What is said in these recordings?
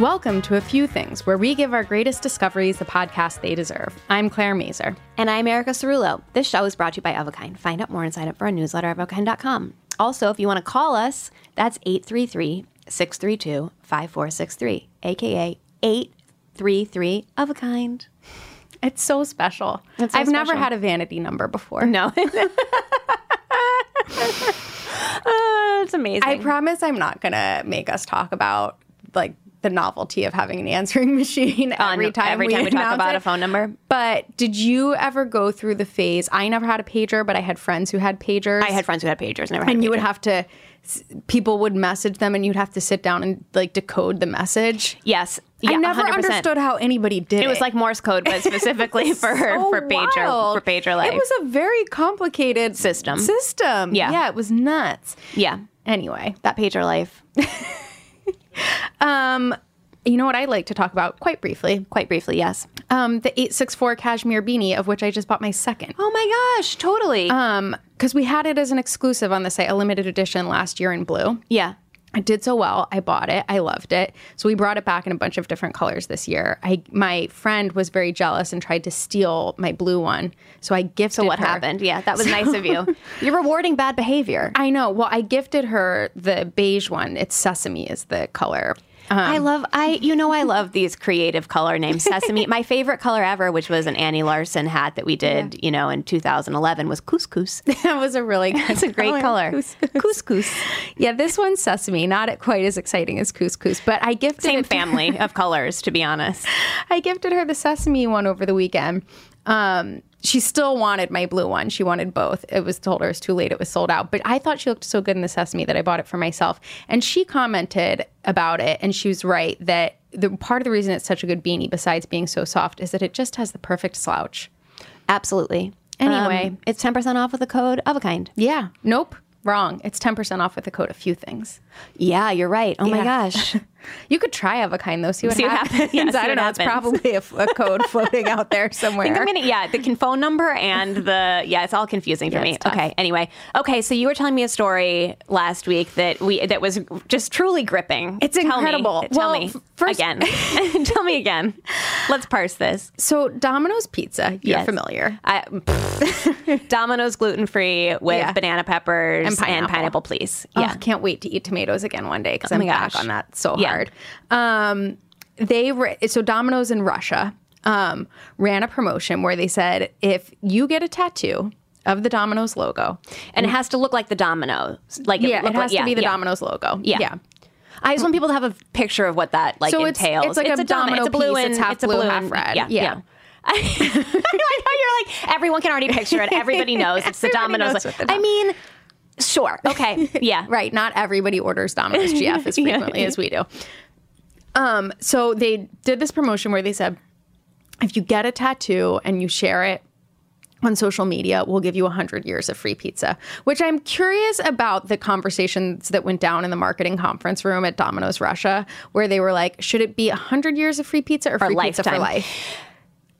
Welcome to A Few Things, where we give our greatest discoveries the podcast they deserve. I'm Claire Mazur. And I'm Erica Cerullo. This show is brought to you by Of a Kind. Find out more and sign up for our newsletter at ofakind.com. Also, if you want to call us, that's 833 632 5463, aka 833 of a kind. It's so special. It's so I've never had a vanity number before. No. Uh, it's amazing. I promise I'm not going to make us talk about like the novelty of having an answering machine Uh, every time every we time we talk about it. a phone number. But did you ever go through the phase? I never had a pager, but I had friends who had pagers. I had friends who had pagers, never had and you would have to people would message them and you'd have to sit down and like decode the message. Yes. Yeah, I never 100%. understood how anybody did it. It was like Morse code, but specifically for so for pager wild. for pager life. It was a very complicated System. System. Yeah. Yeah, it was nuts. yeah, Anyway, that pager life. um you know what I'd like to talk about quite briefly? Quite briefly, yes. Um, the 864 cashmere beanie, of which I just bought my second. Oh my gosh, totally. Um, because we had it as an exclusive on the site, a limited edition last year in blue. yeah. It did so well. I bought it. I loved it. So we brought it back in a bunch of different colors this year. I my friend was very jealous and tried to steal my blue one. So I gifted So what her- happened? Yeah, that was nice of you. You're rewarding bad behavior. I know. Well, I gifted her the beige one. It's sesame is the color. Um, I love I you know I love these creative color names. Sesame. My favorite color ever, which was an Annie Larson hat that we did, you know, in 2011 was couscous. that was a really good It's a great color. Couscous. couscous. Yeah, this one's sesame, not quite as exciting as couscous, but I gifted Same family of colors, to be honest. I gifted her the sesame one over the weekend. Um, she still wanted my blue one. She wanted both. It was told her it was too late. It was sold out. But I thought she looked so good in the sesame that I bought it for myself. And she commented about it, and she was right that the part of the reason it's such a good beanie, besides being so soft, is that it just has the perfect slouch. Absolutely. Anyway. Um, it's 10% off with the code of a kind. Yeah. Nope. Wrong. It's ten percent off with the code a few things. Yeah, you're right. Oh my gosh. You could try Of a Kind though. See what See what happens. happens. Yeah, I don't know. It's probably a, a code floating out there somewhere. I think I'm gonna, yeah, the phone number and the yeah, it's all confusing for Yeah, me. Okay, anyway, okay, so you were telling me a story last week that we that was just truly gripping. It's Tell me. incredible. Tell Well, me first- again. tell me again. Let's parse this. so Domino's Pizza, you're Yes. familiar. I. Domino's gluten free with Yeah. banana peppers And pineapple. please. Oh, Yeah. can't wait to eat tomatoes again one day because Oh I'm my back gosh. on that so Yeah. Hard. Um, they re- so Domino's in Russia um, ran a promotion where they said if you get a tattoo of the Domino's logo, and it has to look like the domino. Like yeah, it look has like- to yeah, be the yeah. Domino's logo. Yeah. yeah. I just want people to have a picture of what that like So it's- entails. it's like a dom- domino it's a blue piece. and It's half it's a blue, blue half red. Yeah, Yeah. I how you're like everyone can already picture it. Everybody knows it's the Domino's. knows what the I mean, sure, okay, yeah, right. Not everybody orders Domino's GF as Yeah. frequently as we do. Um, so they did this promotion where they said, if you get a tattoo and you share it on social media, we'll give you 100 years of free pizza. Which I'm curious about the conversations that went down in the marketing conference room at Domino's Russia, where they were like, should it be 100 years of free pizza or free pizza for lifetime. life?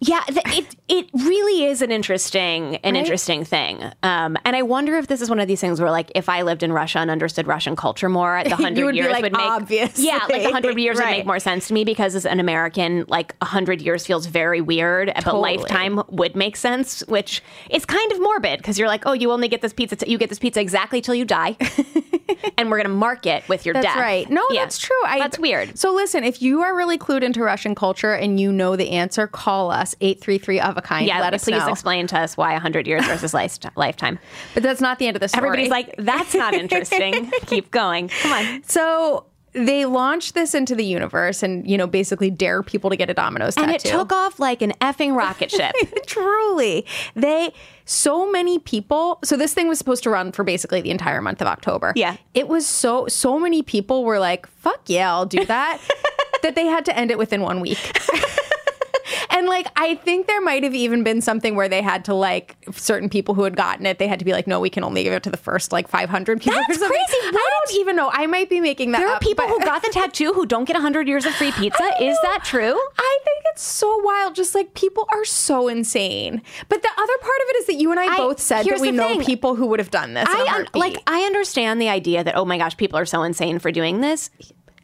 Yeah, th- it it really is an interesting an interesting thing, um, and I wonder if this is one of these things where, like, if I lived in Russia and understood Russian culture more, the hundred would years like, would make "Obviously." yeah, like the hundred years would make more sense to me because as an American, like a hundred years feels very weird, but lifetime would make sense, which is kind of morbid because you're like, oh, you only get this pizza, t- you get this pizza exactly till you die, and we're gonna mark it with your That's death. right. No, Yeah. that's true. I, that's weird. So listen, if you are really clued into Russian culture and you know the answer, call us 833 of a kind. Yeah, Let us please know. explain to us why 100 years versus life- lifetime. But that's not the end of the story. Everybody's like, that's not interesting. Keep going. Come on. so they launched this into the universe and, you know, basically dare people to get a Domino's And it took off like an effing rocket ship. Truly. They so many people so this thing was supposed to run for basically the entire month of October. Yeah. It was so so many people were like, fuck yeah, I'll do that. that they had to end it within one week. And like, I think there might have even been something where they had to like certain people who had gotten it. They had to be like, "No, we can only give it to the first like 500 people." That's crazy. I don't even know. I might be making that there are up, people but- who got the tattoo who don't get 100 years of free pizza. Is that true? I think it's so wild. Just like people are so insane. But the other part of it is that you and I, I- both said that we know thing. people who would have done this. I like I understand the idea that oh my gosh, people are so insane for doing this.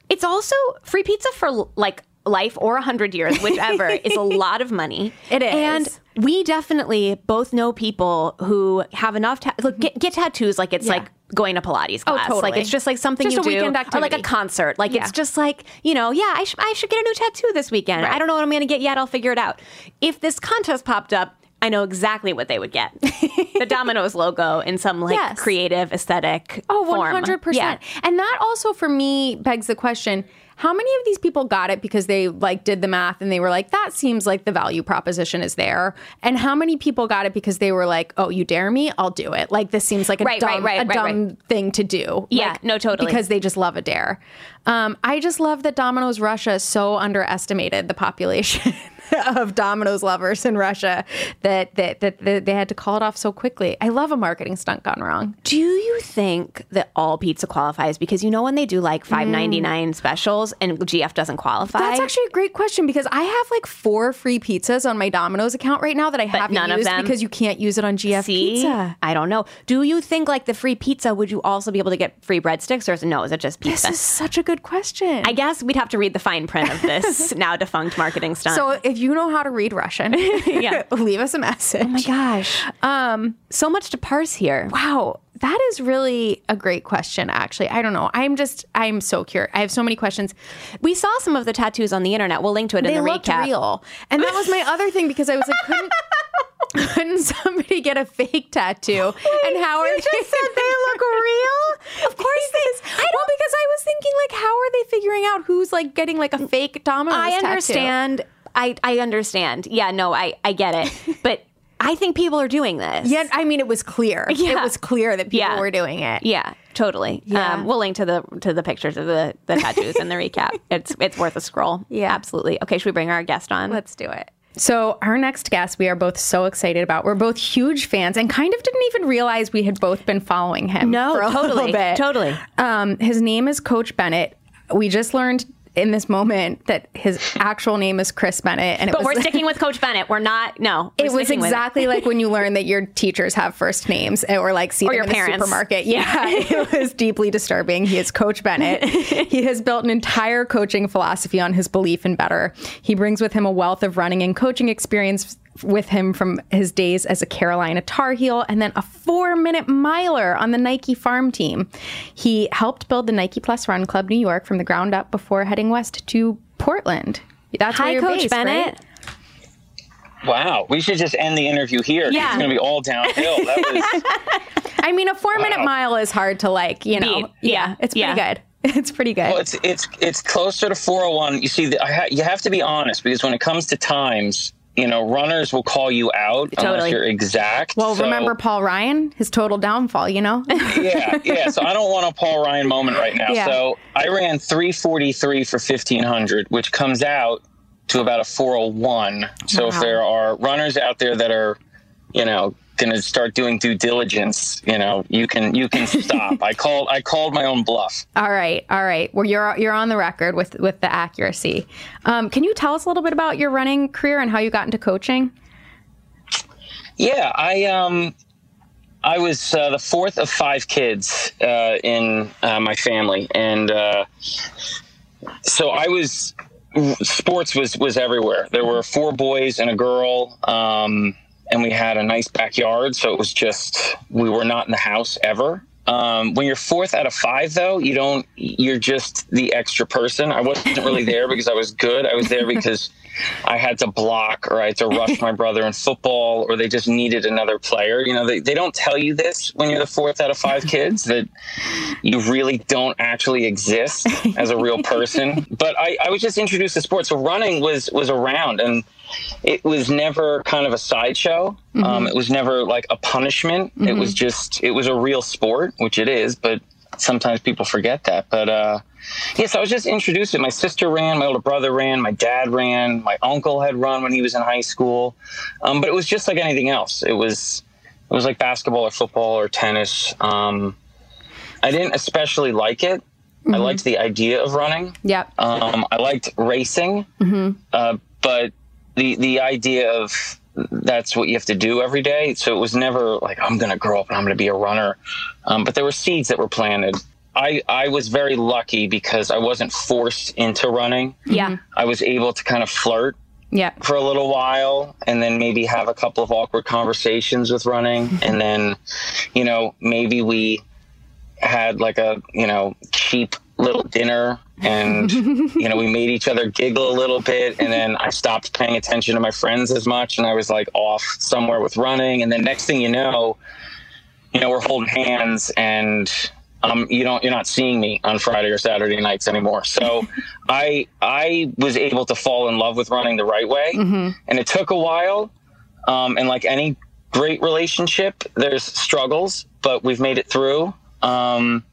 It's also free pizza for like life or 100 years, whichever is a lot of money. It is. And we definitely both know people who have enough ta- look, get, get tattoos like it's Yeah. like going to Pilates class. Oh, class. totally. Like it's just like something Just you do weekend or like a concert. Like Yeah. it's just like, you know, yeah, I, sh- I should get a new tattoo this weekend. I don't know what I'm going to get yet. I'll figure it out. If this contest popped up, I know exactly what they would get. the Domino's logo in some like Yes. creative aesthetic Oh, 100%. Yeah. And that also for me begs the question how many of these people got it because they like did the math and they were like that seems like the value proposition is there and how many people got it because they were like oh you dare me i'll do it like this seems like a Right, dumb, right, right, a dumb thing to do Yeah, Like, no, totally. because they just love a dare um, i just love that domino's russia so underestimated the population of Domino's lovers in Russia that, that that that they had to call it off so quickly. I love a marketing stunt gone wrong. Do you think that all pizza qualifies? Because you know when they do like five ninety nine mm. specials and GF doesn't qualify. That's actually a great question because I have like four free pizzas on my Domino's account right now that I haven't none of used them- because you can't use it on GF See, Pizza. I don't know. Do you think like the free pizza? Would you also be able to get free breadsticks, or is it no? Is it just pizza? This is such a good question. I guess we'd have to read the fine print of this now defunct marketing stunt. so if you know how to read Russian, Yeah. leave us a message. oh my gosh, um, so much to parse here. Wow, that is really a great question. Actually, I don't know. I'm just I'm so curious. I have so many questions. We saw some of the tattoos on the internet. We'll link to it They in the looked recap. real, and that was my other thing because I was like, couldn't. Couldn't somebody get a fake tattoo? and how are you just said they look real? Of course they do. Well, because I was thinking, like, how are they figuring out who's like getting like a fake Domino's tattoo? I tattoo? I I understand. Yeah, no, I I get it. But I think people are doing this. Yeah, I mean, it was clear. Yeah. It was clear that people Yeah. were doing it. Yeah, totally. Yeah. Um, we'll link to the to the pictures of the the tattoos and the recap. It's it's worth a scroll. Yeah. absolutely. Okay, should we bring our guest on? Let's do it. So, our next guest, we are both so excited about. We're both huge fans and kind of didn't even realize we had both been following him. No, for a totally, little bit. totally. Um, his name is Coach Bennett. We just learned in this moment that his actual name is Chris Bennett, and it but was we're sticking with Coach Bennett. We're not. No, we're It was exactly like when you learn that your teachers have first names or like see Or them your in the parents. supermarket. Yeah, it was deeply disturbing. He is Coach Bennett. he has built an entire coaching philosophy on his belief in better. He brings with him a wealth of running and coaching experience with him from his days as a Carolina Tar Heel and then a four minute miler on the Nike farm team. He helped build the Nike Plus Run Club New York from the ground up before heading west to Portland. That's where Hi, you're Coach based, Bennett. right? Wow, we should just end the interview here. Yeah. It's going to be all downhill. That was, I mean, a four minute Wow. mile is hard to like, you know. Beat. Yeah. it's pretty Yeah. good. It's pretty good. well, it's it's it's closer to 401. You see, the, I ha- you have to be honest because when it comes to times, you know, runners will call you out Totally. unless you're exact. well, So, remember Paul Ryan, his total downfall, you know? yeah, yeah. So I don't want a Paul Ryan moment right now. Yeah. So I ran 343 for 1500, which comes out to about a 401. So if there are runners out there that are, you know, going to start doing due diligence, you know, you can you can stop. I called I called my own bluff. All right, all right. Well, you're you're on the record with with the accuracy. Um, can you tell us a little bit about your running career and how you got into coaching? Yeah, I um I was uh, the fourth of five kids uh, in uh, my family, and uh, so I was sports was was everywhere. There were four boys and a girl, um, and we had a nice backyard. So it was just we were not in the house ever. Um, when you're fourth out of five, though, you don't. You're just the extra person. I wasn't really there because I was good. I was there because I had to block or I had to rush my brother in football, or they just needed another player. You know, they, they don't tell you this when you're the fourth out of five kids that you really don't actually exist as a real person. But I, I was just introduced to sports, so running was was around and it was never kind of a sideshow. Mm-hmm. Um, it was never like a punishment. Mm-hmm. It was just, it was a real sport, which it is, but sometimes people forget that. But uh, yes, yeah, so I was just introduced to it. My sister ran, my older brother ran, my dad ran, my uncle had run when he was in high school. Um, but it was just like anything else. It was, it was like basketball or football or tennis. Um, I didn't especially like it. Mm-hmm. I liked the idea of running. Yep. Um, I liked racing, mm-hmm. uh, but the the idea of that's what you have to do every day. So it was never like I'm going to grow up and I'm going to be a runner. Um, but there were seeds that were planted. I, I was very lucky because I wasn't forced into running. Yeah. I was able to kind of flirt yeah. for a little while and then maybe have a couple of awkward conversations with running. and then, you know, maybe we had like a, you know, cheap little dinner and you know we made each other giggle a little bit and then i stopped paying attention to my friends as much and i was like off somewhere with running. And then next thing you know you know we're holding hands and um, you don't you're not seeing me on friday or saturday nights anymore. So i i was able to fall in love with running the right way. Mm-hmm. and it took a while um, and like any great relationship there's struggles but we've made it through. Um,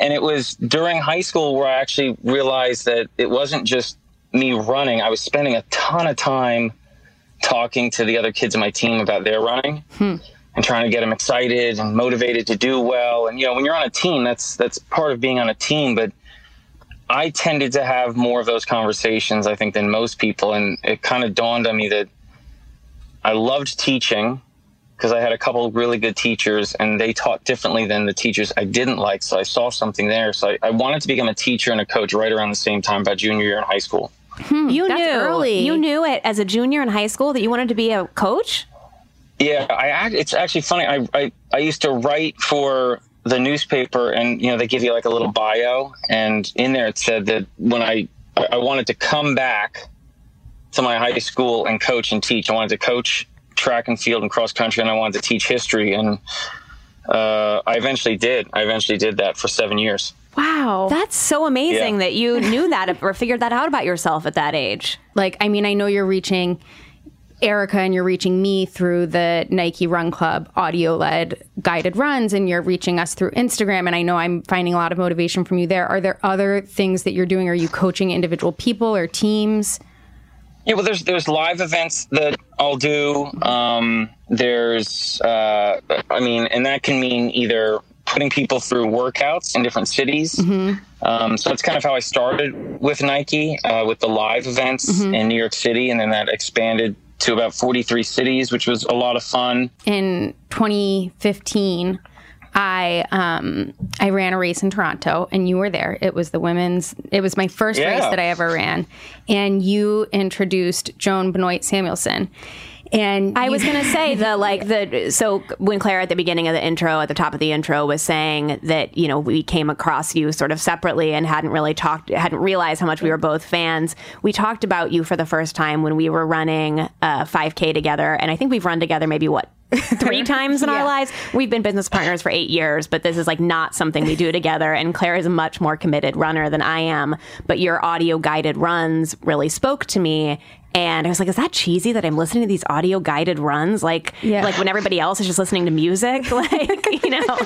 and it was during high school where I actually realized that it wasn't just me running. I was spending a ton of time talking to the other kids in my team about their running hmm. and trying to get them excited and motivated to do well. And you know, when you're on a team, that's that's part of being on a team. But I tended to have more of those conversations, I think, than most people. And it kind of dawned on me that I loved teaching because I had a couple really good teachers and they taught differently than the teachers I didn't like. So I saw something there. So I, I wanted to become a teacher and a coach right around the same time, by junior year in high school. Hmm, you knew early. You knew it as a junior in high school that you wanted to be a coach. Yeah, I. It's actually funny. I, I I used to write for the newspaper, and you know they give you like a little bio, and in there it said that when I I wanted to come back to my high school and coach and teach. I wanted to coach track and field and cross country, and I wanted to teach history. And uh, I eventually did. I eventually did that for seven years. Wow. That's so amazing yeah. that you knew that or figured that out about yourself at that age. Like, I mean, I know you're reaching Erica and you're reaching me through the Nike Run Club audio led guided runs, and you're reaching us through Instagram. And I know I'm finding a lot of motivation from you there. Are there other things that you're doing? Are you coaching individual people or teams? Yeah, well, there's there's live events that I'll do. Um, there's, uh, I mean, and that can mean either putting people through workouts in different cities. Mm-hmm. Um, so that's kind of how I started with Nike, uh, with the live events mm-hmm. in New York City, and then that expanded to about 43 cities, which was a lot of fun. In 2015, I um, I ran a race in Toronto, and you were there. It was the women's. It was my first yeah. race that I ever ran, and you introduced Joan Benoit Samuelson. And I was going to say the like the so when Claire at the beginning of the intro at the top of the intro was saying that you know we came across you sort of separately and hadn't really talked hadn't realized how much we were both fans. We talked about you for the first time when we were running a 5K together, and I think we've run together maybe what three times in yeah. our lives. We've been business partners for eight years, but this is like not something we do together. And Claire is a much more committed runner than I am. But your audio guided runs really spoke to me. And I was like, is that cheesy that I'm listening to these audio guided runs? Like, Yeah. like when everybody else is just listening to music, like, you know?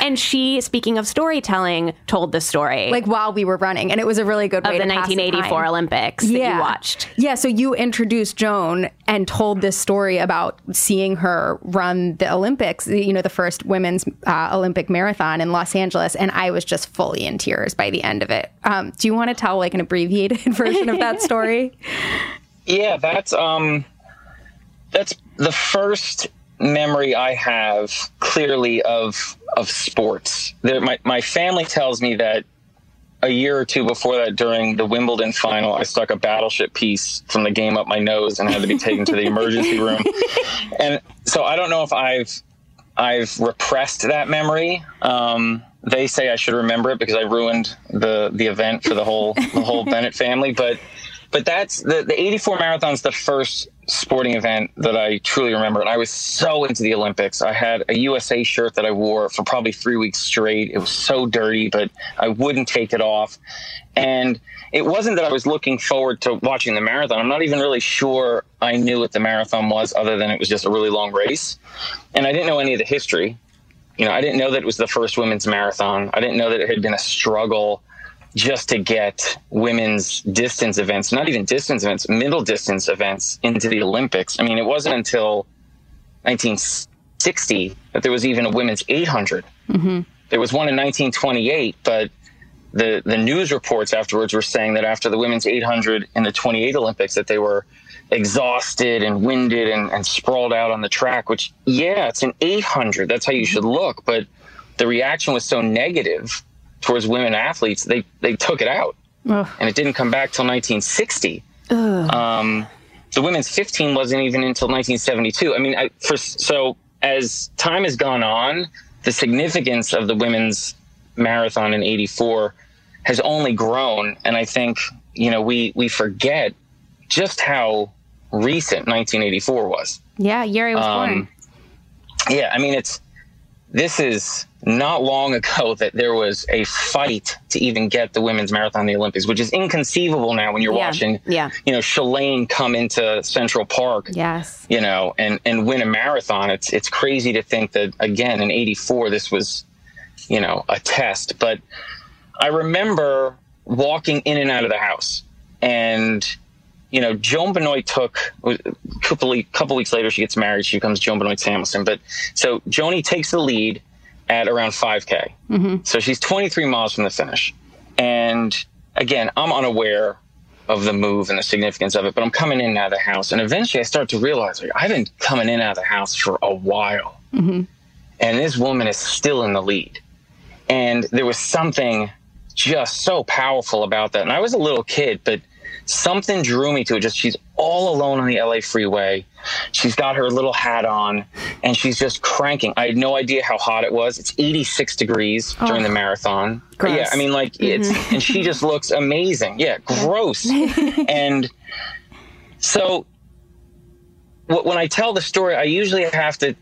And she, speaking of storytelling, told the story like while we were running, and it was a really good of way the to pass 1984 time. Olympics that you watched. Yeah, so you introduced Joan and told this story about seeing her run the Olympics, you know, the first women's uh, Olympic marathon in Los Angeles, and I was just fully in tears by the end of it. Um, do you want to tell like an abbreviated version of that story? Yeah, that's um that's the first memory I have clearly of of sports. There, my my family tells me that a year or two before that, during the Wimbledon final, I stuck a battleship piece from the game up my nose and had to be taken to the emergency room. And so I don't know if I've I've repressed that memory. Um, they say I should remember it because I ruined the the event for the whole the whole Bennett family. But but that's the the 84 marathon's the first sporting event that I truly remember. And I was so into the Olympics. I had a USA shirt that I wore for probably three weeks straight. It was so dirty, but I wouldn't take it off. And it wasn't that I was looking forward to watching the marathon. I'm not even really sure I knew what the marathon was, other than it was just a really long race. And I didn't know any of the history. You know, I didn't know that it was the first women's marathon. I didn't know that it had been a struggle just to get women's distance events, not even distance events, middle distance events into the Olympics. I mean, it wasn't until 1960 that there was even a women's 800. Mm-hmm. There was one in 1928, but the the news reports afterwards were saying that after the women's 800 in the 28 Olympics that they were exhausted and winded and, and sprawled out on the track. Which yeah, it's an 800. That's how you should look. But the reaction was so negative towards women athletes, they they took it out, and it didn't come back till 1960. Um, the women's 15 wasn't even until 1972. I mean, I, for so as time has gone on, the significance of the women's marathon in 84 has only grown and i think you know we we forget just how recent 1984 was Yeah, year I was born. um, yeah i mean it's this is not long ago that there was a fight to even get the women's marathon in the olympics which is inconceivable now when you're Yeah, watching yeah. you know shalane come into central park Yes. you know, and and win a marathon. It's it's crazy to think that again in '84 this was, you know, a test. But I remember walking in and out of the house, and you know, Joan Benoit took a couple couple weeks later. She gets married. She becomes Joan Benoit Samuelson. But so Joanie takes the lead at around 5K. Mm-hmm. So she's 23 miles from the finish, and again, I'm unaware of the move and the significance of it, but I'm coming in and out of the house. And eventually I start to realize like, I've been coming in and out of the house for a while. Mm-hmm. And this woman is still in the lead. And there was something just so powerful about that. And I was a little kid, but something drew me to it. Just she's all alone on the LA freeway. She's got her little hat on and she's just cranking. I had no idea how hot it was. It's 86 degrees during the oh, marathon. Gross. Yeah, I mean, like it's, mm-hmm. and she just looks amazing. Yeah, gross. and so wh- when I tell the story, I usually have to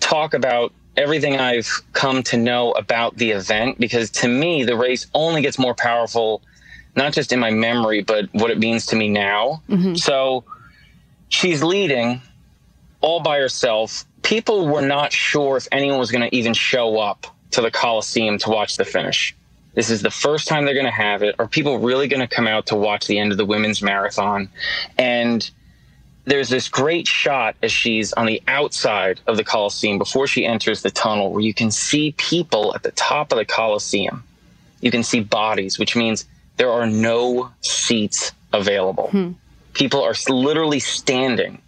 talk about everything I've come to know about the event because to me, the race only gets more powerful, not just in my memory, but what it means to me now. Mm-hmm. So she's leading all by herself. People were not sure if anyone was going to even show up to the Coliseum to watch the finish. This is the first time they're going to have it. Are people really going to come out to watch the end of the women's marathon? And there's this great shot as she's on the outside of the Coliseum before she enters the tunnel where you can see people at the top of the Coliseum. You can see bodies, which means there are no seats available. Hmm. People are literally standing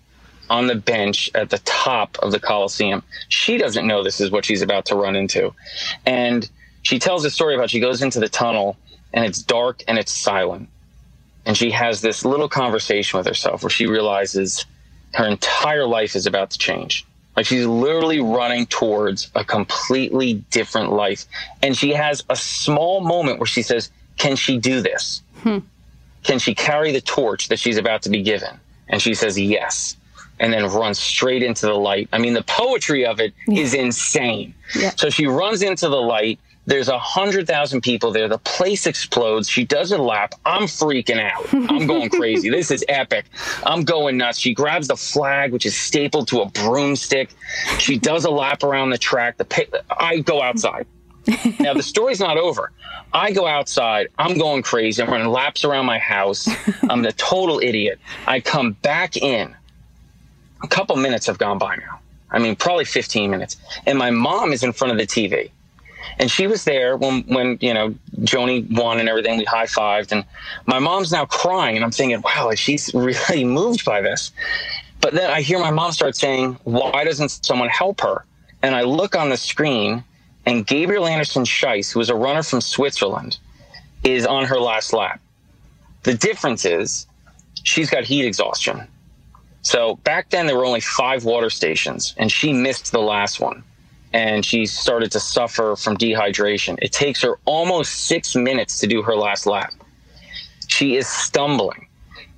on the bench at the top of the Coliseum. She doesn't know this is what she's about to run into. And she tells a story about she goes into the tunnel and it's dark and it's silent and she has this little conversation with herself where she realizes her entire life is about to change. Like she's literally running towards a completely different life. And she has a small moment where she says, Can she do this? Hmm. Can she carry the torch that she's about to be given? And she says, Yes. And then runs straight into the light. I mean, the poetry of it is insane. So she runs into the light There's a hundred thousand people there. The place explodes. She does a lap. I'm freaking out. I'm going crazy. This is epic. I'm going nuts. She grabs the flag, which is stapled to a broomstick. She does a lap around the track. The I go outside. Now the story's not over. I go outside. I'm going crazy. I'm running laps around my house. I'm the total idiot. I come back in. A couple minutes have gone by now. I mean, probably 15 minutes. And my mom is in front of the TV. And she was there when, when you know, Joanie won and everything. We high fived. And my mom's now crying. And I'm thinking, wow, she's really moved by this. But then I hear my mom start saying, why doesn't someone help her? And I look on the screen, and Gabriela Andersen-Schiess, who is a runner from Switzerland, is on her last lap. The difference is she's got heat exhaustion. So back then, there were only five water stations, and she missed the last one. And she started to suffer from dehydration. It takes her almost six minutes to do her last lap. She is stumbling.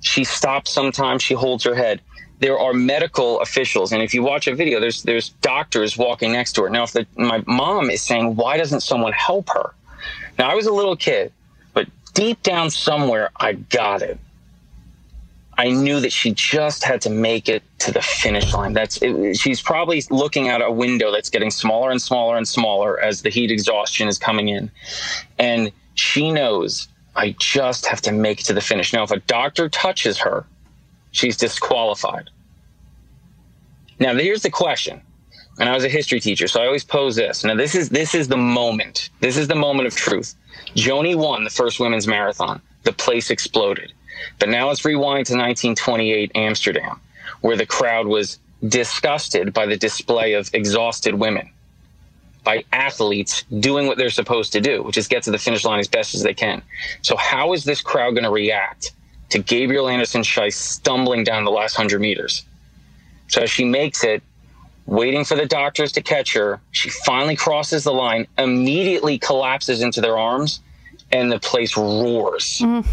She stops sometimes, she holds her head. There are medical officials, and if you watch a video, there's there's doctors walking next to her. Now, if the, my mom is saying, "Why doesn't someone help her?" Now, I was a little kid, but deep down somewhere, I got it. I knew that she just had to make it to the finish line. That's it, she's probably looking at a window that's getting smaller and smaller and smaller as the heat exhaustion is coming in, and she knows I just have to make it to the finish. Now, if a doctor touches her, she's disqualified. Now, here's the question. And I was a history teacher, so I always pose this. Now, this is this is the moment. This is the moment of truth. Joanie won the first women's marathon. The place exploded. But now let's rewind to 1928 Amsterdam, where the crowd was disgusted by the display of exhausted women, by athletes doing what they're supposed to do, which is get to the finish line as best as they can. So, how is this crowd going to react to Gabriela Andersen-Schiess stumbling down the last 100 meters? So, as she makes it, waiting for the doctors to catch her. She finally crosses the line, immediately collapses into their arms, and the place roars mm.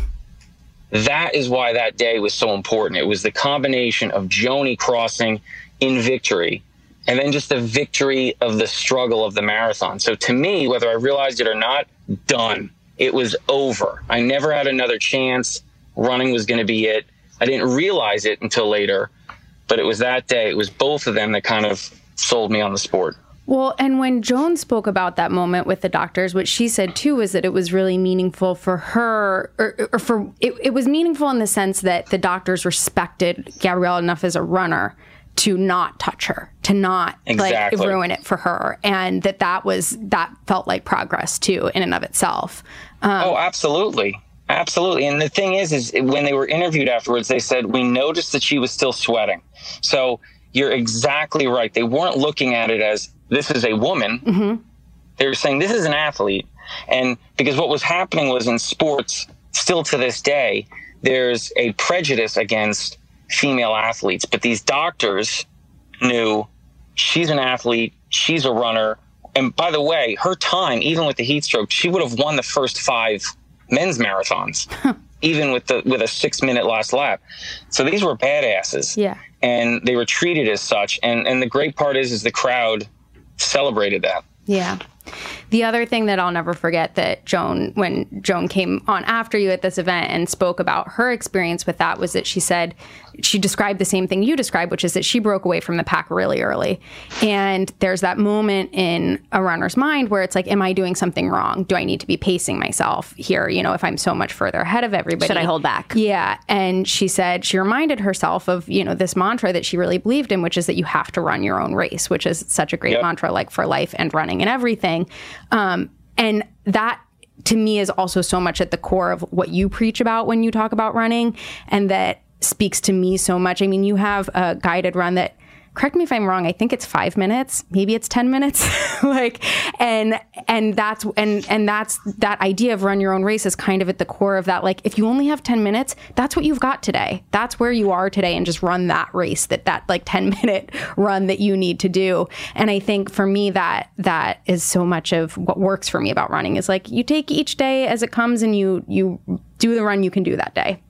that is why that day was so important. It was the combination of Joanie crossing in victory and then just the victory of the struggle of the marathon. So to me, whether I realized it or not, done. It was over. I never had another chance. Running was going to be it. I didn't realize it until later, but it was that day. It was both of them that kind of sold me on the sport. Well, and when Joan spoke about that moment with the doctors, what she said too was that it was really meaningful for her, or, or for it, it was meaningful in the sense that the doctors respected Gabrielle enough as a runner to not touch her, to not Exactly. like ruin it for her, and that that was that felt like progress too in and of itself. Um, oh, absolutely. Absolutely. And the thing is, is when they were interviewed afterwards, they said, we noticed that she was still sweating. So you're exactly right. They weren't looking at it as this is a woman. Mm-hmm. They were saying this is an athlete. And because what was happening was in sports, still to this day, there's a prejudice against female athletes. But these doctors knew she's an athlete, she's a runner. And by the way, her time, even with the heat stroke, she would have won the first five men's marathons, even with the with a six minute last lap. So these were badasses. Yeah. And they were treated as such. And and the great part is is the crowd celebrated that. Yeah. The other thing that I'll never forget that Joan, when Joan came on after you at this event and spoke about her experience with that, was that she said she described the same thing you described, which is that she broke away from the pack really early. And there's that moment in a runner's mind where it's like, am I doing something wrong? Do I need to be pacing myself here? You know, if I'm so much further ahead of everybody. Should I hold back? Yeah. And she said she reminded herself of, you know, this mantra that she really believed in, which is that you have to run your own race, which is such a great Yep. mantra, like for life and running and everything. Um, and that to me is also so much at the core of what you preach about when you talk about running. And that speaks to me so much. I mean, you have a guided run that correct me if I'm wrong. I think it's five minutes, maybe it's 10 minutes. like, and, and that's, and, and that's that idea of run your own race is kind of at the core of that. Like, if you only have 10 minutes, that's what you've got today. That's where you are today and just run that race that, that like 10 minute run that you need to do. And I think for me, that, that is so much of what works for me about running is like, you take each day as it comes and you, you do the run you can do that day.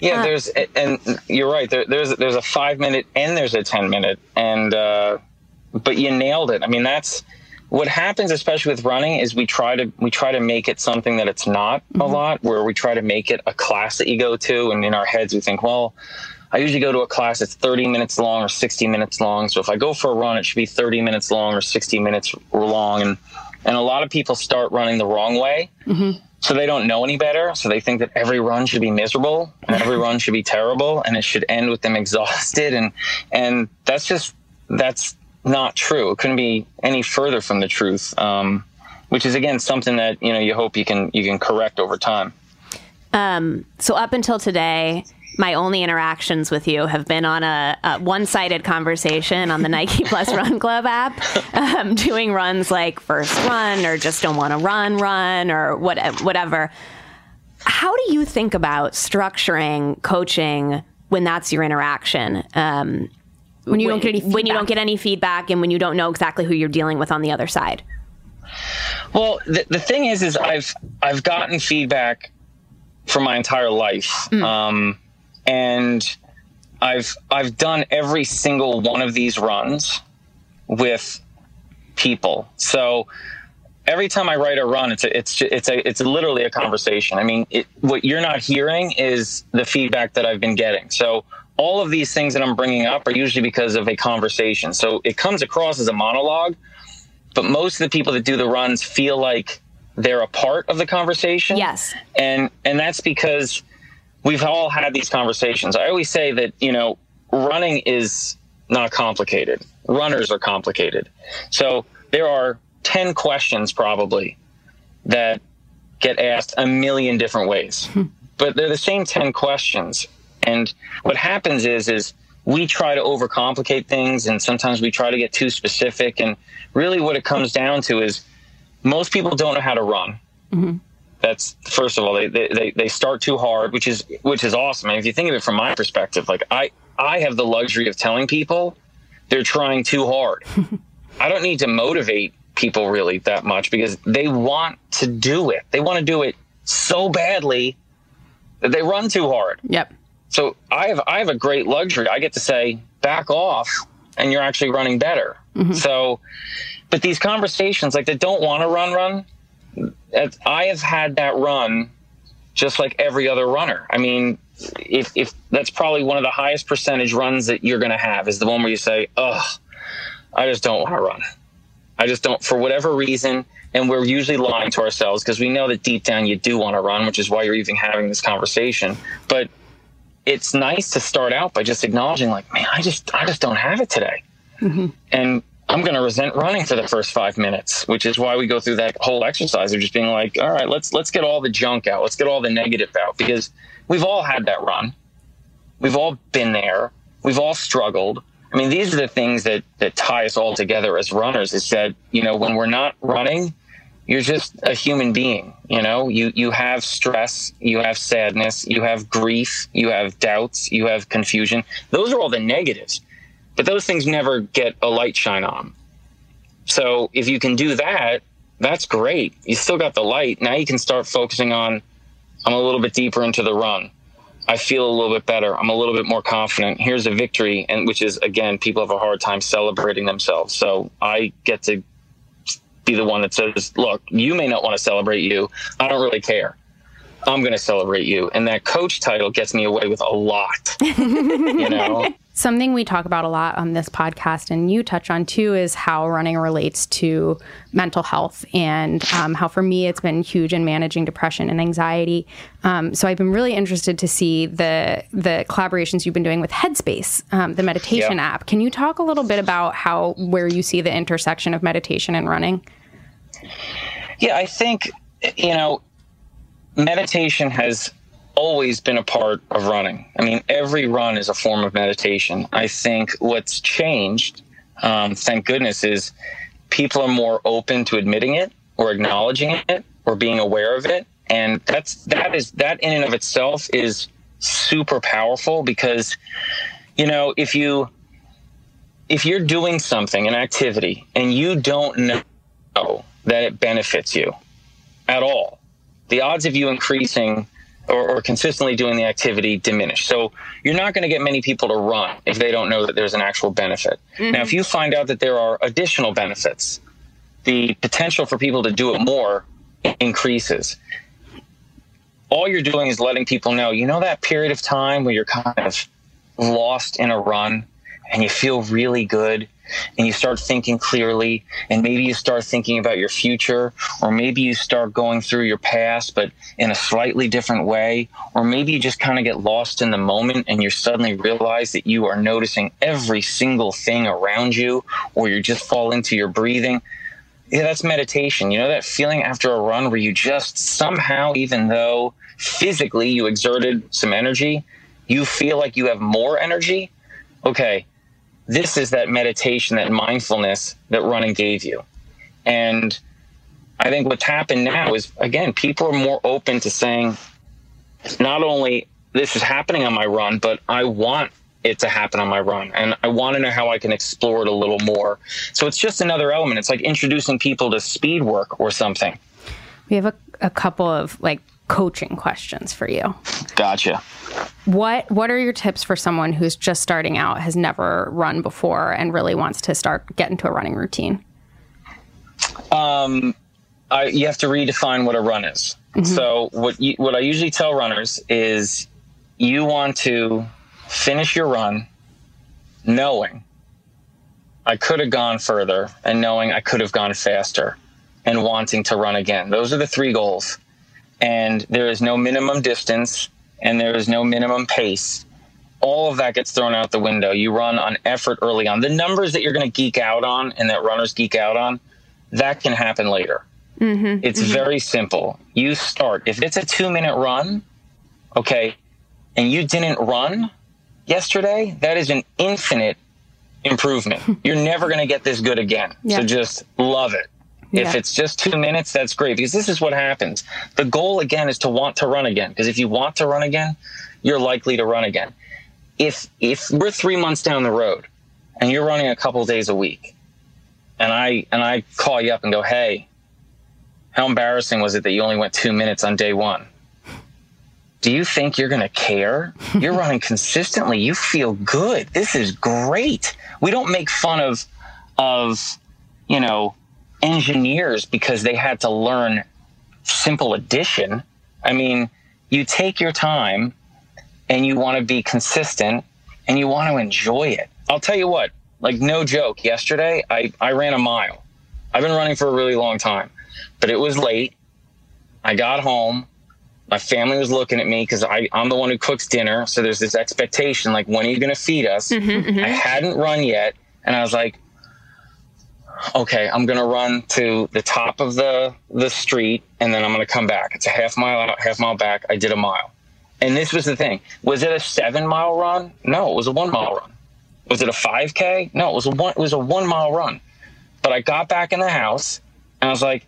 Yeah, there's and you're right. There, there's there's a five minute and there's a ten minute, and uh, but you nailed it. I mean, that's what happens, especially with running, is we try to we try to make it something that it's not a lot. Where we try to make it a class that you go to, and in our heads we think, well, I usually go to a class that's 30 minutes long or 60 minutes long. So if I go for a run, it should be 30 minutes long or 60 minutes long. And and a lot of people start running the wrong way. So they don't know any better. So they think that every run should be miserable and every run should be terrible and it should end with them exhausted. And and that's just that's not true. It couldn't be any further from the truth. Um, which is again something that you know you hope you can you can correct over time. Um, so up until today, my only interactions with you have been on a, a one-sided conversation on the Nike Plus Run Club app, um, doing runs like first run or just don't want to run, run or what, whatever. How do you think about structuring coaching when that's your interaction? Um, When you don't get any when you feedback. don't get any feedback and when you don't know exactly who you're dealing with on the other side. Well, the, the thing is, is I've I've gotten feedback for my entire life, um, and I've I've done every single one of these runs with people. So every time I write a run, it's a, it's it's a it's literally a conversation. I mean, it, what you're not hearing is the feedback that I've been getting. So all of these things that I'm bringing up are usually because of a conversation. So it comes across as a monologue, but most of the people that do the runs feel like they're a part of the conversation. Yes. And and that's because we've all had these conversations. I always say that, you know, running is not complicated. Runners are complicated. So there are 10 questions probably that get asked a million different ways. Hmm. but they're the same 10 questions. And what happens is is we try to overcomplicate things and sometimes we try to get too specific and really what it comes down to is most people don't know how to run mm-hmm. That's first of all they, they they start too hard which is which is awesome and if you think of it from my perspective like i i have the luxury of telling people they're trying too hard i don't need to motivate people really that much because they want to do it they want to do it so badly that they run too hard Yep. so I have I have a great luxury. I get to say back off, and you're actually running better. Mm-hmm. So, but these conversations, like they don't want to run, run. I have had that run, just like every other runner. I mean, if if that's probably one of the highest percentage runs that you're going to have is the one where you say, oh, I just don't want to run. I just don't for whatever reason." And we're usually lying to ourselves because we know that deep down you do want to run, which is why you're even having this conversation. But it's nice to start out by just acknowledging like man i just i just don't have it today mm-hmm. and i'm going to resent running for the first five minutes which is why we go through that whole exercise of just being like all right let's let's get all the junk out. Let's get all the negative out because we've all had that run. We've all been there. We've all struggled. I mean these are the things that that tie us all together as runners is that you know when we're not running you're just a human being you know? You you have stress you have sadness you have grief you have doubts you have confusion. Those are all the negatives but those things never get a light shine on so if you can do that that's great you still got the light now you can start focusing on i'm a little bit deeper into the run i feel a little bit better i'm a little bit more confident here's a victory and which is again people have a hard time celebrating themselves so i get to be the one that says, look, you may not want to celebrate you. I don't really care. I'm going to celebrate you. And that coach title gets me away with a lot. you know? Something we talk about a lot on this podcast, and you touch on too, is how running relates to mental health, and um, how for me it's been huge in managing depression and anxiety. Um, so I've been really interested to see the the collaborations you've been doing with Headspace, um, the meditation Yeah. app. Can you talk a little bit about how where you see the intersection of meditation and running? Yeah, I think, you know, meditation has always been a part of running. I mean, every run is a form of meditation. I think what's changed, um, thank goodness, is people are more open to admitting it or acknowledging it or being aware of it. And that's that is that in and of itself is super powerful because, you know, if you if you're doing something, an activity, and you don't know that it benefits you at all, the odds of you increasing or, or consistently doing the activity diminish. So you're not going to get many people to run if they don't know that there's an actual benefit. Now, mm-hmm. if you find out that there are additional benefits, the potential for people to do it more increases. All you're doing is letting people know, you know, that period of time where you're kind of lost in a run and you feel really good and you start thinking clearly and maybe you start thinking about your future or maybe you start going through your past but in a slightly different way or maybe you just kind of get lost in the moment and you suddenly realize that you are noticing every single thing around you or you just fall into your breathing. Yeah that's meditation. You know that feeling after a run where you just somehow even though physically you exerted some energy you feel like you have more energy? Okay this is that meditation, that mindfulness that running gave you. And I think what's happened now is, again, people are more open to saying, not only this is happening on my run, but I want it to happen on my run. And I want to know how I can explore it a little more. So it's just another element. It's like introducing people to speed work or something. We have a, a couple of like coaching questions for you. Gotcha. What what are your tips for someone who's just starting out, has never run before, and really wants to start get into a running routine? Um, I, you have to redefine what a run is. Mm-hmm. So what you, what I usually tell runners is, you want to finish your run, knowing I could have gone further, and knowing I could have gone faster, and wanting to run again. Those are the three goals and there is no minimum distance and there is no minimum pace. All of that gets thrown out the window. You run on effort early on. The numbers that you're going to geek out on and that runners geek out on, that can happen later. Mm-hmm, it's mm-hmm. very simple. You start. If it's a two minute run, okay, and you didn't run yesterday, that is an infinite improvement. You're never going to get this good again. Yeah. So just love it. Yeah. If it's just two minutes, that's great because this is what happens. The goal again is to want to run again because if you want to run again, you're likely to run again. If if we're three months down the road and you're running a couple days a week, and I and I call you up and go, hey, how embarrassing was it that you only went two minutes on day one? Do you think you're going to care? You're running consistently. You feel good. This is great. We don't make fun of of you know engineers because they had to learn simple addition. I mean, you take your time and you want to be consistent and you want to enjoy it. I'll tell you what, like no joke, yesterday I, I ran a mile. I've been running for a really long time, but it was late. I got home. My family was looking at me because I'm the one who cooks dinner. So there's this expectation like, when are you going to feed us? Mm-hmm, mm-hmm. I hadn't run yet. And I was like, okay, I'm going to run to the top of the, the street and then I'm going to come back. It's a half mile out, half mile back. I did a mile. And this was the thing. Was it a seven mile run? No, it was a one mile run. Was it a 5K? No, it was a one, it was a one mile run. But I got back in the house and I was like,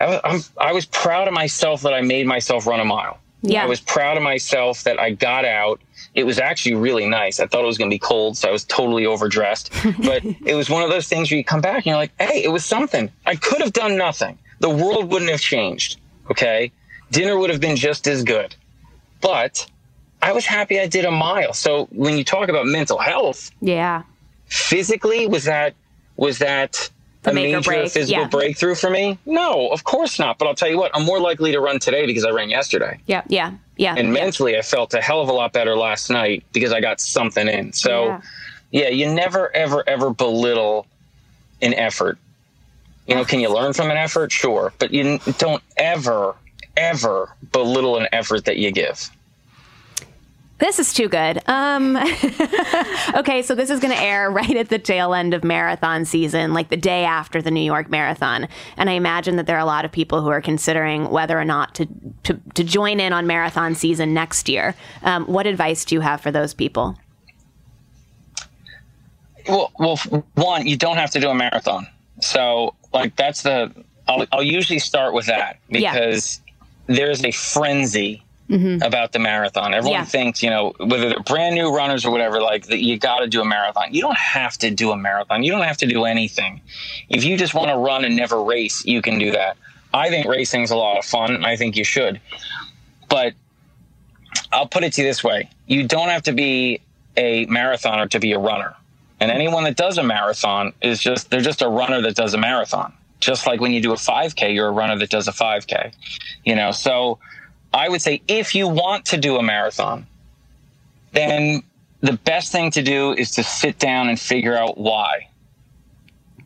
I was, I'm, I was proud of myself that I made myself run a mile. Yeah. I was proud of myself that I got out it was actually really nice. I thought it was going to be cold, so I was totally overdressed. But it was one of those things where you come back and you're like, hey, it was something. I could have done nothing. The world wouldn't have changed. Okay. Dinner would have been just as good. But I was happy I did a mile. So when you talk about mental health, yeah. Physically, was that was that a major break. physical yeah. breakthrough for me? No, of course not. But I'll tell you what, I'm more likely to run today because I ran yesterday. Yeah, yeah, yeah. And yeah. mentally, I felt a hell of a lot better last night because I got something in. So, yeah, yeah you never, ever, ever belittle an effort. You know, can you learn from an effort? Sure. But you don't ever, ever belittle an effort that you give. This is too good. Um, okay, so this is going to air right at the tail end of marathon season, like the day after the New York Marathon. And I imagine that there are a lot of people who are considering whether or not to, to, to join in on marathon season next year. Um, what advice do you have for those people? Well, well, one, you don't have to do a marathon. So, like, that's the, I'll, I'll usually start with that because yeah. there's a frenzy mm-hmm. about the marathon. Everyone yeah. thinks, you know, whether they're brand new runners or whatever, like that you got to do a marathon. You don't have to do a marathon. You don't have to do anything. If you just want to run and never race, you can do that. I think racing is a lot of fun, I think you should. But I'll put it to you this way: you don't have to be a marathoner to be a runner. And anyone that does a marathon is just they're just a runner that does a marathon. just like when you do a 5K, you're a runner that does a 5K. You know, so I would say if you want to do a marathon, then the best thing to do is to sit down and figure out why.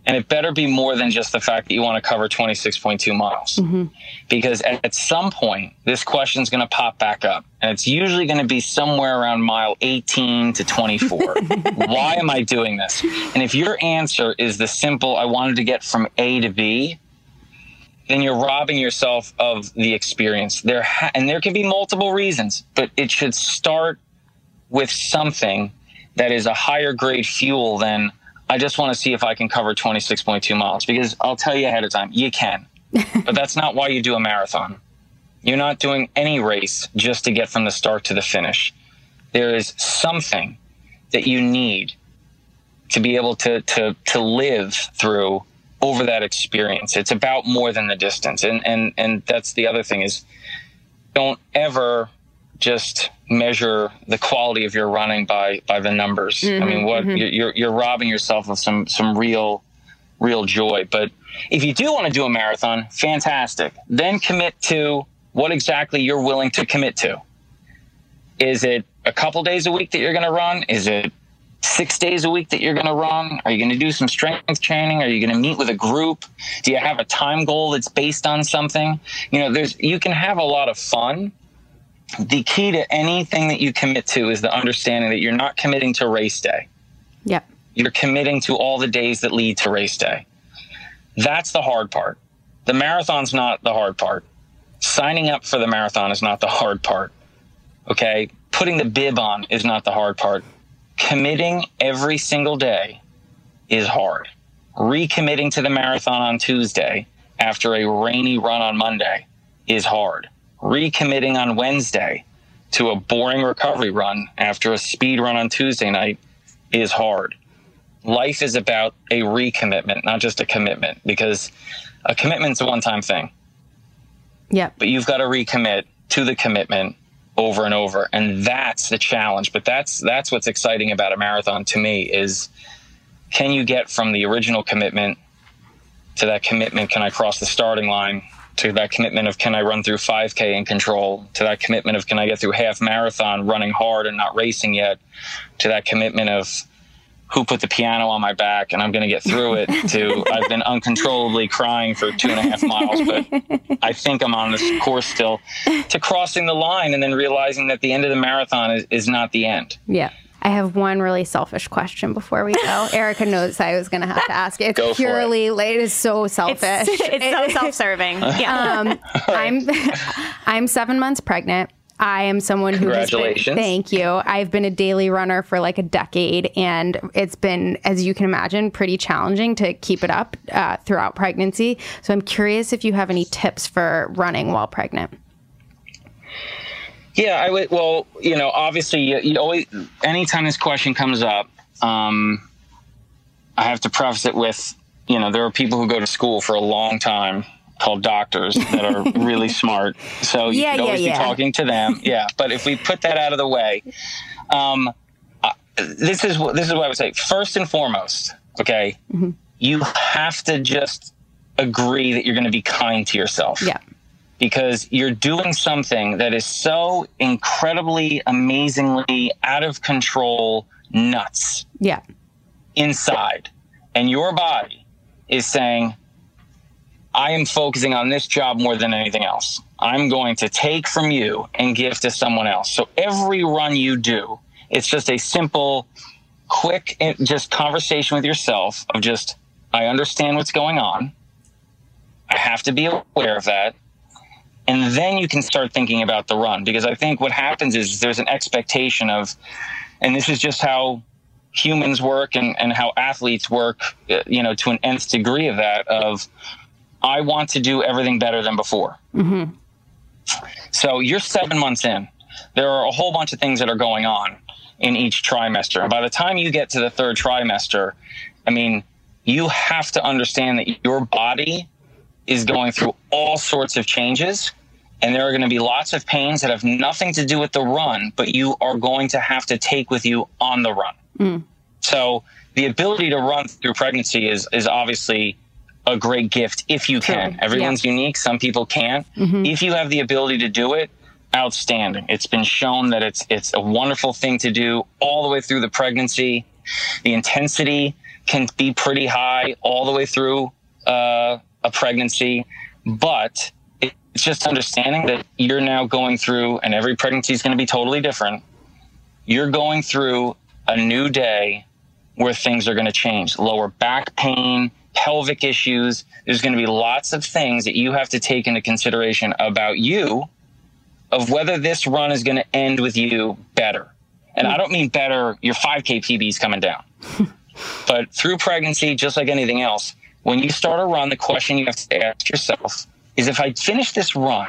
And it better be more than just the fact that you want to cover 26.2 miles. Mm-hmm. Because at, at some point, this question is going to pop back up. And it's usually going to be somewhere around mile 18 to 24. Why am I doing this? And if your answer is the simple, I wanted to get from A to B, then you're robbing yourself of the experience. There ha- and there can be multiple reasons, but it should start with something that is a higher grade fuel than I just want to see if I can cover 26.2 miles because I'll tell you ahead of time, you can. but that's not why you do a marathon. You're not doing any race just to get from the start to the finish. There is something that you need to be able to to to live through over that experience. It's about more than the distance. And and and that's the other thing is don't ever just measure the quality of your running by by the numbers. I mm-hmm, mean, what mm-hmm. you're, you're you're robbing yourself of some some real real joy. But if you do want to do a marathon, fantastic. Then commit to what exactly you're willing to commit to. Is it a couple days a week that you're going to run? Is it six days a week that you're going to run? Are you going to do some strength training? Are you going to meet with a group? Do you have a time goal that's based on something? You know, there's you can have a lot of fun. The key to anything that you commit to is the understanding that you're not committing to race day. Yep. You're committing to all the days that lead to race day. That's the hard part. The marathon's not the hard part. Signing up for the marathon is not the hard part. Okay? Putting the bib on is not the hard part. Committing every single day is hard. Recommitting to the marathon on Tuesday after a rainy run on Monday is hard. Recommitting on Wednesday to a boring recovery run after a speed run on Tuesday night is hard. Life is about a recommitment, not just a commitment, because a commitment's a one time thing Yeah. but you've got to recommit to the commitment over and over. And that's the challenge. But that's that's what's exciting about a marathon to me is can you get from the original commitment to that commitment can i cross the starting line to that commitment of can i run through 5k in control to that commitment of can i get through half marathon running hard and not racing yet to that commitment of who put the piano on my back and I'm going to get through it to I've been uncontrollably crying for two and a half miles, but I think I'm on this course still to crossing the line and then realizing that the end of the marathon is, is not the end. Yeah. I have one really selfish question before we go. Erica knows I was going to have to ask it. It's Go for it. purely, late. it is so It's, selfish. it's so self-serving. Yeah. um, I'm I'm seven months pregnant. I am someone who has been, Congratulations. thank you. I've been a daily runner for like a decade, and it's been, as you can imagine, pretty challenging to keep it up uh, throughout pregnancy. So I'm curious if you have any tips for running while pregnant. Yeah, I would. Well, you know, obviously, you, you always, anytime this question comes up, um, I have to preface it with, you know, there are people who go to school for a long time called doctors that are really smart. So you Yeah, could always yeah. be talking to them. Yeah, but if we put that out of the way, um, uh, this is what this is what I would say. First and foremost, okay, Mm-hmm. you have to just agree that you're going to be kind to yourself Yeah. because you're doing something that is so incredibly, amazingly out of control, nuts Yeah. inside. And your body is saying, I am focusing on this job more than anything else. I'm going to take from you and give to someone else. So every run you do, it's just a simple, quick, just conversation with yourself of just, I understand what's going on. I have to be aware of that. And then you can start thinking about the run because I think what happens is there's an expectation of, and this is just how humans work and, and how athletes work, uh, you know, to an nth degree of that of, I want to do everything better than before. Mm-hmm. So you're seven months in. There are a whole bunch of things that are going on in each trimester. And by the time you get to the third trimester, I mean, you have to understand that your body is going through all sorts of changes. And there are going to be lots of pains that have nothing to do with the run, but you are going to have to take with you on the run. Mm. So the ability to run through pregnancy is, is obviously a great gift if you can. Everyone's unique. Some people can't. If you have the ability to do it, outstanding. It's been shown that it's it's a wonderful thing to do all the way through the pregnancy. The intensity can be pretty high all the way through uh, a pregnancy, but it's just understanding that you're now going through, and every pregnancy is going to be totally different. You're going through a new day where things are going to change. Lower back pain, pelvic issues. There's going to be lots of things that you have to take into consideration about you of whether this run is going to end with you better. And I hmm. don't mean better, your 5K PB is coming down. but through pregnancy, just like anything else, when you start a run, the question you have to ask yourself is if I finish this run,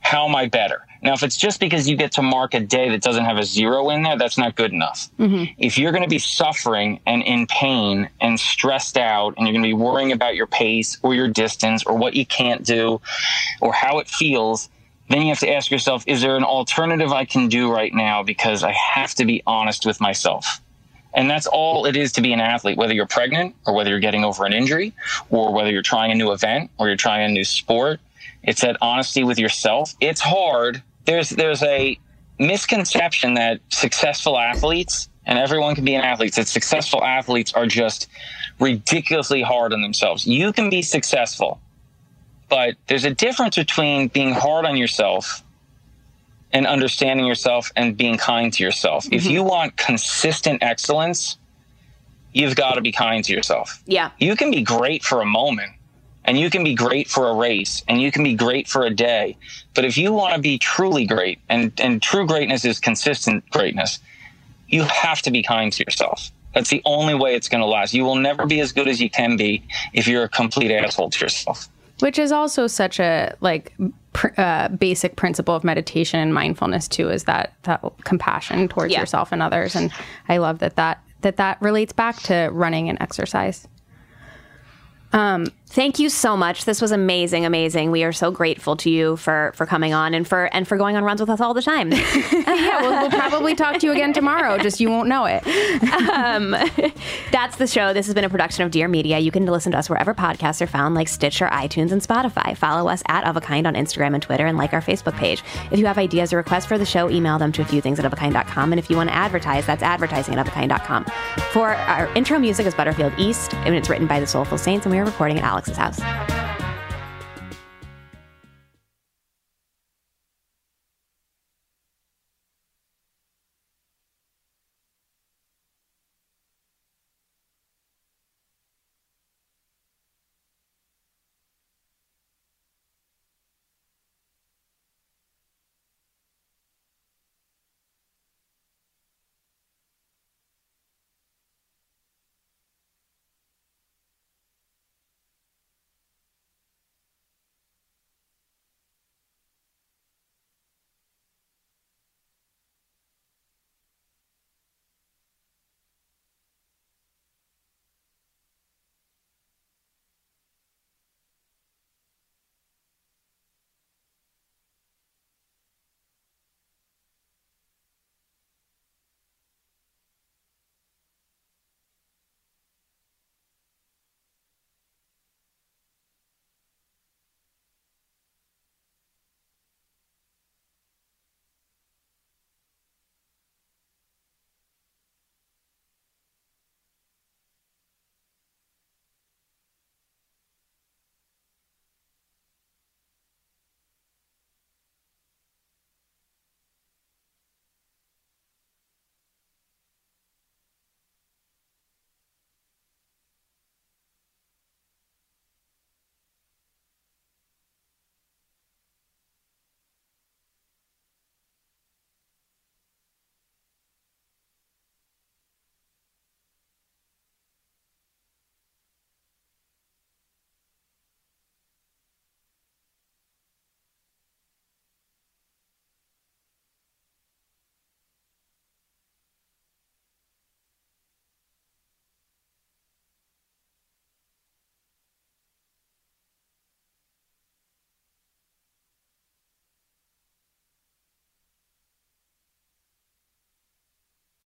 how am I better? Now, if it's just because you get to mark a day that doesn't have a zero in there, that's not good enough. Mm-hmm. If you're going to be suffering and in pain and stressed out, and you're going to be worrying about your pace or your distance or what you can't do or how it feels, then you have to ask yourself, is there an alternative I can do right now? Because I have to be honest with myself. And that's all it is to be an athlete, whether you're pregnant or whether you're getting over an injury or whether you're trying a new event or you're trying a new sport. It's that honesty with yourself. It's hard. There's there's a misconception that successful athletes and everyone can be an athlete, that successful athletes are just ridiculously hard on themselves. You can be successful, but there's a difference between being hard on yourself and understanding yourself and being kind to yourself. If mm-hmm. you want consistent excellence, you've got to be kind to yourself. Yeah. You can be great for a moment and you can be great for a race and you can be great for a day. But if you want to be truly great and, and true greatness is consistent greatness, you have to be kind to yourself. That's the only way it's going to last. You will never be as good as you can be if you're a complete asshole to yourself. which is also such a like pr- uh, basic principle of meditation and mindfulness too is that that compassion towards Yeah. yourself and others and i love that that that that relates back to running and exercise Thank you so much. This was amazing, amazing. We are so grateful to you for for coming on and for and for going on runs with us all the time. yeah we'll, we'll probably talk to you again tomorrow just you won't know it um, That's the show. This has been a production of Dear Media. You can listen to us wherever podcasts are found, like Stitcher, iTunes, and Spotify. Follow us at Of a Kind on Instagram and Twitter, and like our Facebook page. If you have ideas or requests for the show, email them to a few things at ofakind.com. And if you want to advertise, that's advertising at ofakind.com. For our intro music is Butterfield East, and it's written by the Soulful Saints, and we are recording at Alex's house.